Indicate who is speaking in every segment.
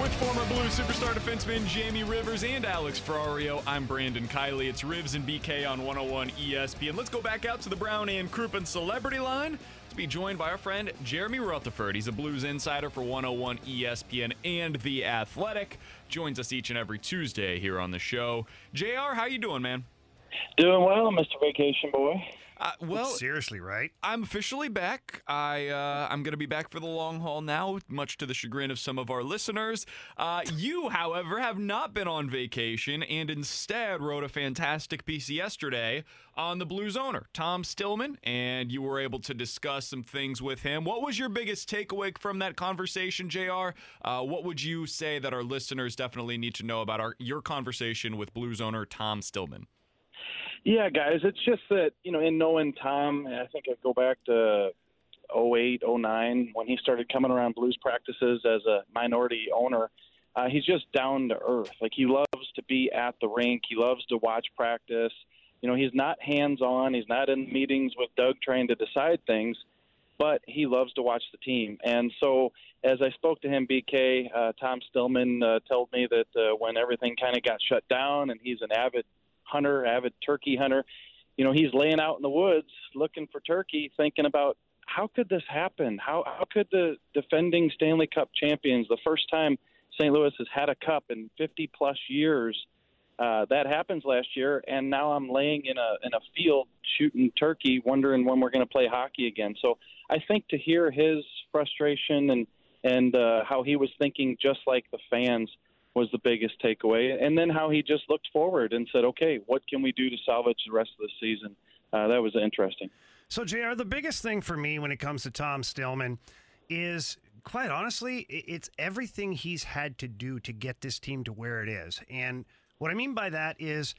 Speaker 1: With former Blue superstar defenseman Jamie Rivers and Alex Ferrario, I'm Brandon Kiley. It's Rivs and BK on 101 ESPN. Let's go back out to the Brown and Crouppen celebrity line to be joined by our friend Jeremy Rutherford. He's a Blues insider for 101 ESPN and The Athletic. Joins us each and every Tuesday here on the show. JR, how you doing, man?
Speaker 2: Doing well, Mr. Vacation Boy.
Speaker 1: Uh, well,
Speaker 3: seriously, right?
Speaker 1: I'm officially back. I uh, I'm going to be back for the long haul now, much to the chagrin of some of our listeners. Uh, you, however, have not been on vacation and instead wrote a fantastic piece yesterday on the Blues owner, Tom Stillman, and you were able to discuss some things with him. What was your biggest takeaway from that conversation, Jr? Uh, what would you say that our listeners definitely need to know about our your conversation with Blues owner Tom Stillman?
Speaker 2: Yeah, guys, it's just that, you know, in knowing Tom, I think I go back to 08, 09, when he started coming around blues practices as a minority owner. Uh, he's just down to earth. Like, he loves to be at the rink, he loves to watch practice. You know, he's not hands on, he's not in meetings with Doug trying to decide things, but he loves to watch the team. And so, as I spoke to him, BK, uh, Tom Stillman uh, told me that uh, when everything kind of got shut down, and he's an avid hunter, avid turkey hunter. You know, he's laying out in the woods looking for turkey, thinking about how could this happen? How how could the defending Stanley Cup champions, the first time St. Louis has had a cup in 50 plus years, uh, that happens last year, and now I'm laying in a in a field shooting turkey, wondering when we're going to play hockey again. So I think to hear his frustration and and uh, how he was thinking, just like the fans, was the biggest takeaway. And then how he just looked forward and said, okay, what can we do to salvage the rest of the season? Uh, that was interesting.
Speaker 3: So, JR, the biggest thing for me when it comes to Tom Stillman is quite honestly, it's everything he's had to do to get this team to where it is. And what I mean by that is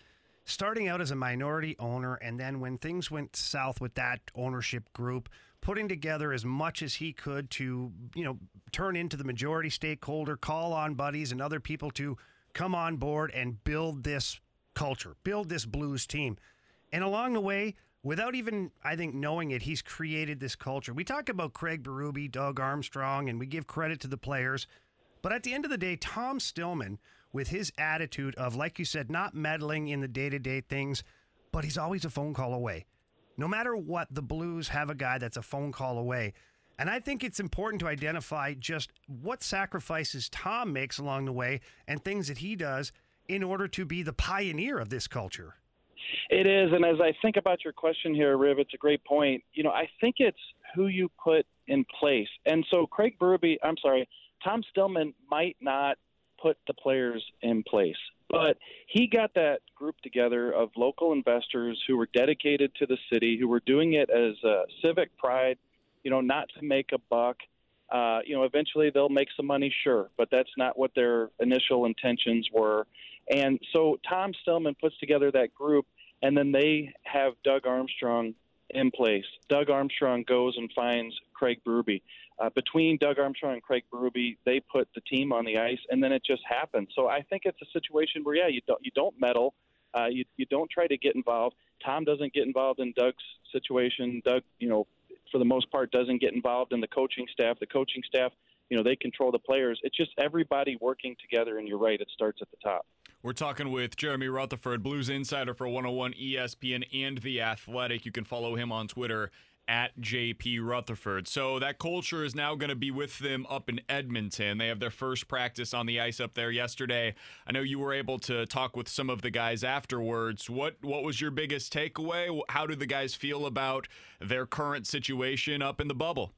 Speaker 3: starting out as a minority owner, and then when things went south with that ownership group, putting together as much as he could to, you know, turn into the majority stakeholder, call on buddies and other people to come on board and build this culture, build this blues team. And along the way, without even, I think, knowing it, he's created this culture. We talk about Craig Berube, Doug Armstrong, and we give credit to the players. But at the end of the day, Tom Stillman, with his attitude of, like you said, not meddling in the day to day things, but he's always a phone call away. No matter what, the Blues have a guy that's a phone call away. And I think it's important to identify just what sacrifices Tom makes along the way and things that he does in order to be the pioneer of this culture.
Speaker 2: It is, and as I think about your question here, Riv, it's a great point. You know, I think it's who you put in place. And so Craig Berube, I'm sorry, Tom Stillman might not put the players in place. But he got that group together of local investors who were dedicated to the city, who were doing it as a civic pride, you know, not to make a buck. Uh, you know, eventually they'll make some money, sure, but that's not what their initial intentions were. And so Tom Stillman puts together that group, and then they have Doug Armstrong in place. Doug Armstrong goes and finds Craig Berube. Uh, between Doug Armstrong and Craig Berube, they put the team on the ice, and then it just happened. So I think it's a situation where, yeah, you don't you don't meddle, uh, you you don't try to get involved. Tom doesn't get involved in Doug's situation. Doug, you know, for the most part, doesn't get involved in the coaching staff. The coaching staff, you know, they control the players. It's just everybody working together, and you're right, it starts at the top.
Speaker 1: We're talking with Jeremy Rutherford, Blues Insider for 101 ESPN and The Athletic. You can follow him on Twitter at JP Rutherford. So that culture is now going to be with them up in Edmonton. They have their first practice on the ice up there yesterday. I know you were able to talk with some of the guys afterwards. What what was your biggest takeaway? How do the guys feel about their current situation up in the bubble?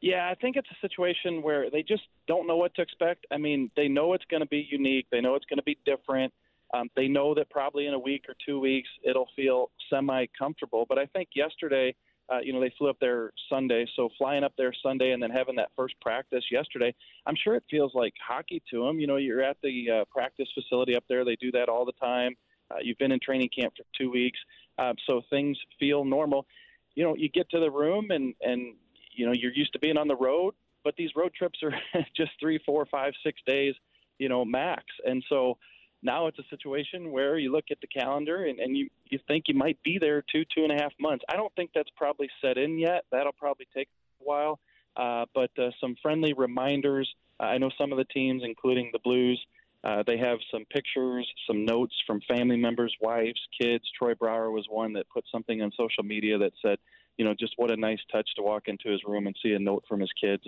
Speaker 2: Yeah, I think it's a situation where they just don't know what to expect. I mean, they know it's going to be unique. They know it's going to be different. Um, they know that probably in a week or two weeks it'll feel semi comfortable. But I think yesterday, uh, you know, they flew up there Sunday. So flying up there Sunday and then having that first practice yesterday, I'm sure it feels like hockey to them. You know, you're at the uh, practice facility up there. They do that all the time. Uh, you've been in training camp for two weeks, uh, so things feel normal. You know, you get to the room and and you know you're used to being on the road, but these road trips are just three, four, five, six days, you know, max. And so now it's a situation where you look at the calendar and, and you, you think you might be there two, two and a half months. I don't think that's probably set in yet. That'll probably take a while. Uh, but uh, some friendly reminders. I know some of the teams, including the Blues, uh, they have some pictures, some notes from family members, wives, kids. Troy Brouwer was one that put something on social media that said, you know, just what a nice touch to walk into his room and see a note from his kids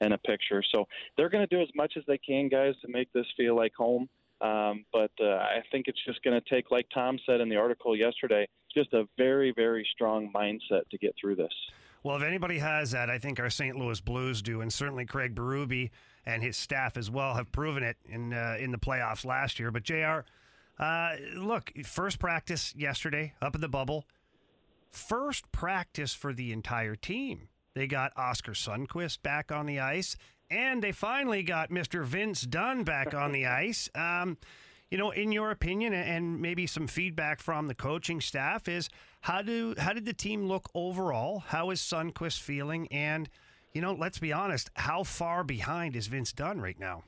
Speaker 2: and, a picture. So they're going to do as much as they can, guys, to make this feel like home. Um, but uh, I think it's just going to take, like Tom said in the article yesterday, just a very, very strong mindset to get through this.
Speaker 3: Well, if anybody has that, I think our St. Louis Blues do, and certainly Craig Berube and his staff as well have proven it in uh, in the playoffs last year. But Jr. Uh, look, first practice yesterday up in the bubble, first practice for the entire team. They got Oskar Sundqvist back on the ice and they finally got Mr. Vince Dunn back on the ice. Um, you know, in your opinion, and maybe some feedback from the coaching staff is how do how did the team look overall? How is Sundqvist feeling? And you know, let's be honest, how far behind is Vince Dunn right now?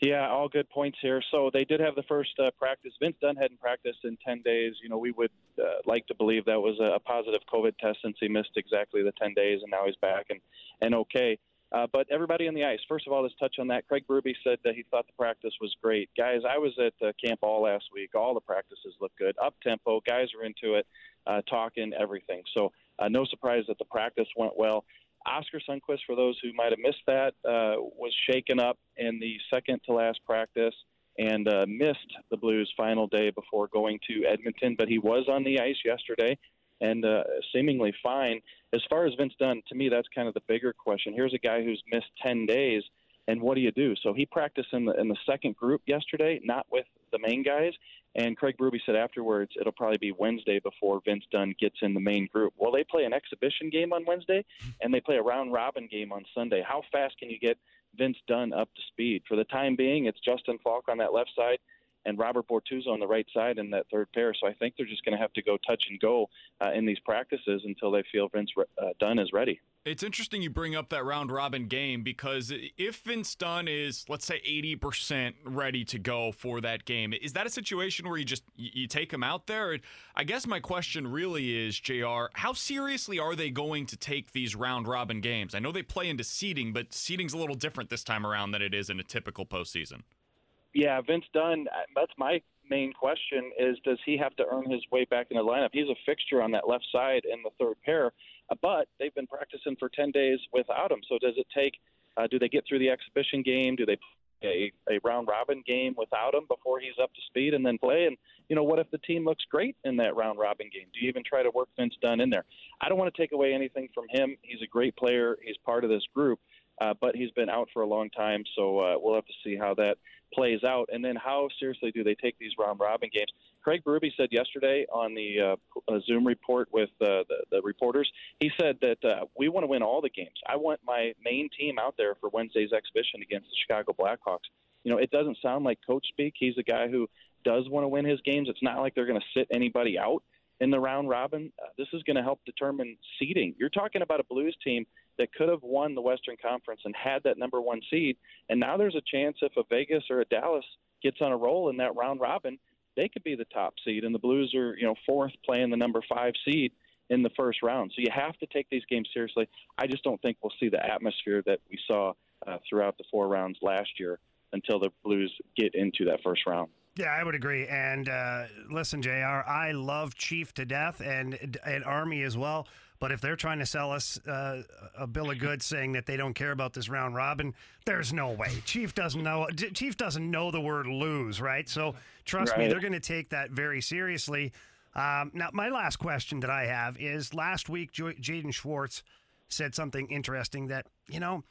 Speaker 2: Yeah, all good points here. So they did have the first uh, practice. Vince Dunn hadn't practiced in 10 days. You know, we would uh, like to believe that was a positive COVID test since he missed exactly the 10 days, and now he's back and and okay. Uh, but everybody on the ice, first of all, let's touch on that. Craig Berube said that he thought the practice was great. Guys, I was at camp all last week. All the practices look good. Up tempo, guys are into it, uh, talking, everything. So uh, no surprise that the practice went well. Oskar Sundqvist, for those who might have missed that, uh, was shaken up in the second to last practice and uh, missed the Blues' final day before going to Edmonton. But he was on the ice yesterday and uh, seemingly fine. As far as Vince Dunn, to me, that's kind of the bigger question. Here's a guy who's missed 10 days, and what do you do? So he practiced in the in the second group yesterday, not with the main guys. And Craig Berube said afterwards it'll probably be Wednesday before Vince Dunn gets in the main group. Well, they play an exhibition game on Wednesday, and they play a round robin game on Sunday. How fast can you get Vince Dunn up to speed? For the time being, it's Justin Falk on that left side and Robert Bortuzzo on the right side in that third pair. So I think they're just going to have to go touch and go uh, in these practices until they feel Vince uh, Dunn is ready.
Speaker 1: It's interesting you bring up that round robin game because if Vince Dunn is, let's say, 80% ready to go for that game, is that a situation where you just you take him out there? I guess my question really is, JR, how seriously are they going to take these round robin games? I know they play into seeding, but seeding's a little different this time around than it is in a typical postseason
Speaker 2: yeah, Vince Dunn. Uh, that's my main question: is does he have to earn his way back in the lineup? He's a fixture on that left side in the third pair, uh, but they've been practicing for ten days without him. So does it take? Uh, do they get through the exhibition game? Do they play a, a round robin game without him before he's up to speed and then play? And you know, what if the team looks great in that round robin game? Do you even try to work Vince Dunn in there? I don't want to take away anything from him. He's a great player. He's part of this group uh, but he's been out for a long time, so uh, we'll have to see how that plays out. And then how seriously do they take these round robin games? Craig Berube said yesterday on the uh, Zoom report with uh, the, the reporters, he said that uh, we want to win all the games. I want my main team out there for Wednesday's exhibition against the Chicago Blackhawks. You know, it doesn't sound like coach speak. He's a guy who does want to win his games. It's not like they're going to sit anybody out in the round robin. Uh, this is going to help determine seeding. You're talking about a Blues team that could have won the Western Conference and had that number one seed. And now there's a chance if a Vegas or a Dallas gets on a roll in that round robin, they could be the top seed. And the Blues are, you know, fourth playing the number five seed in the first round. So you have to take these games seriously. I just don't think we'll see the atmosphere that we saw uh, throughout the four rounds last year until the Blues get into that first round.
Speaker 3: Yeah, I would agree. And uh, listen, Jr., I love Chief to death and and Army as well. But if they're trying to sell us uh, a bill of goods saying that they don't care about this round robin, there's no way. Chief doesn't know. Chief doesn't know the word lose, right? So trust right. me, they're going to take that very seriously. Um, now, my last question that I have is: Last week, Jaden Schwartz said something interesting that you know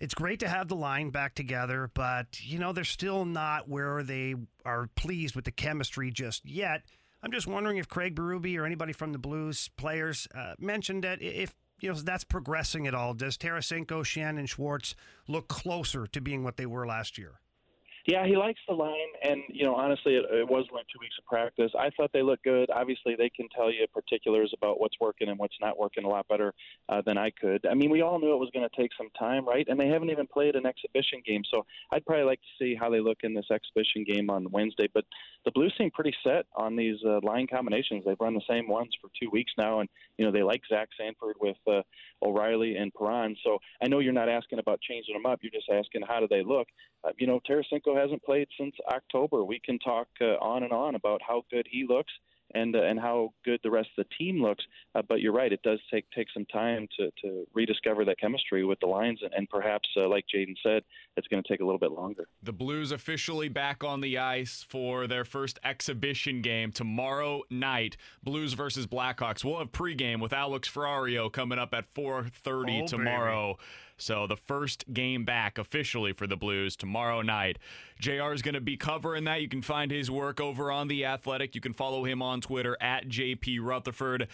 Speaker 3: it's great to have the line back together, but you know they're still not where they are pleased with the chemistry just yet. I'm just wondering if Craig Berube or anybody from the Blues players uh, mentioned that if you know that's progressing at all. Does Tarasenko, Shannon, Schwartz look closer to being what they were last year?
Speaker 2: Yeah, he likes the line, and you know, honestly, it, it was only two weeks of practice. I thought they looked good. Obviously, they can tell you particulars about what's working and what's not working a lot better uh, than I could. I mean, we all knew it was going to take some time, right? And they haven't even played an exhibition game, so I'd probably like to see how they look in this exhibition game on Wednesday. But the Blues seem pretty set on these uh, line combinations. They've run the same ones for two weeks now, and you know they like Zach Sanford with uh, O'Reilly and Perron. So I know you're not asking about changing them up. You're just asking how do they look. Uh, you know, Tarasenko hasn't played since October. We can talk uh, on and on about how good he looks and uh, and how good the rest of the team looks. Uh, but you're right; it does take take some time to to rediscover that chemistry with the lines, and, and perhaps, uh, like Jaden said, it's going to take a little bit longer.
Speaker 1: The Blues officially back on the ice for their first exhibition game tomorrow night. Blues versus Blackhawks. We'll have pregame with Alex Ferrario coming up at 4:30 oh, tomorrow. Baby. So the first game back officially for the Blues tomorrow night. JR is going to be covering that. You can find his work over on The Athletic. You can follow him on Twitter at JP Rutherford.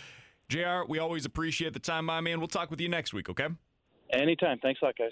Speaker 1: JR, we always appreciate the time, my man. We'll talk with you next week, okay?
Speaker 2: Anytime. Thanks a lot, guys.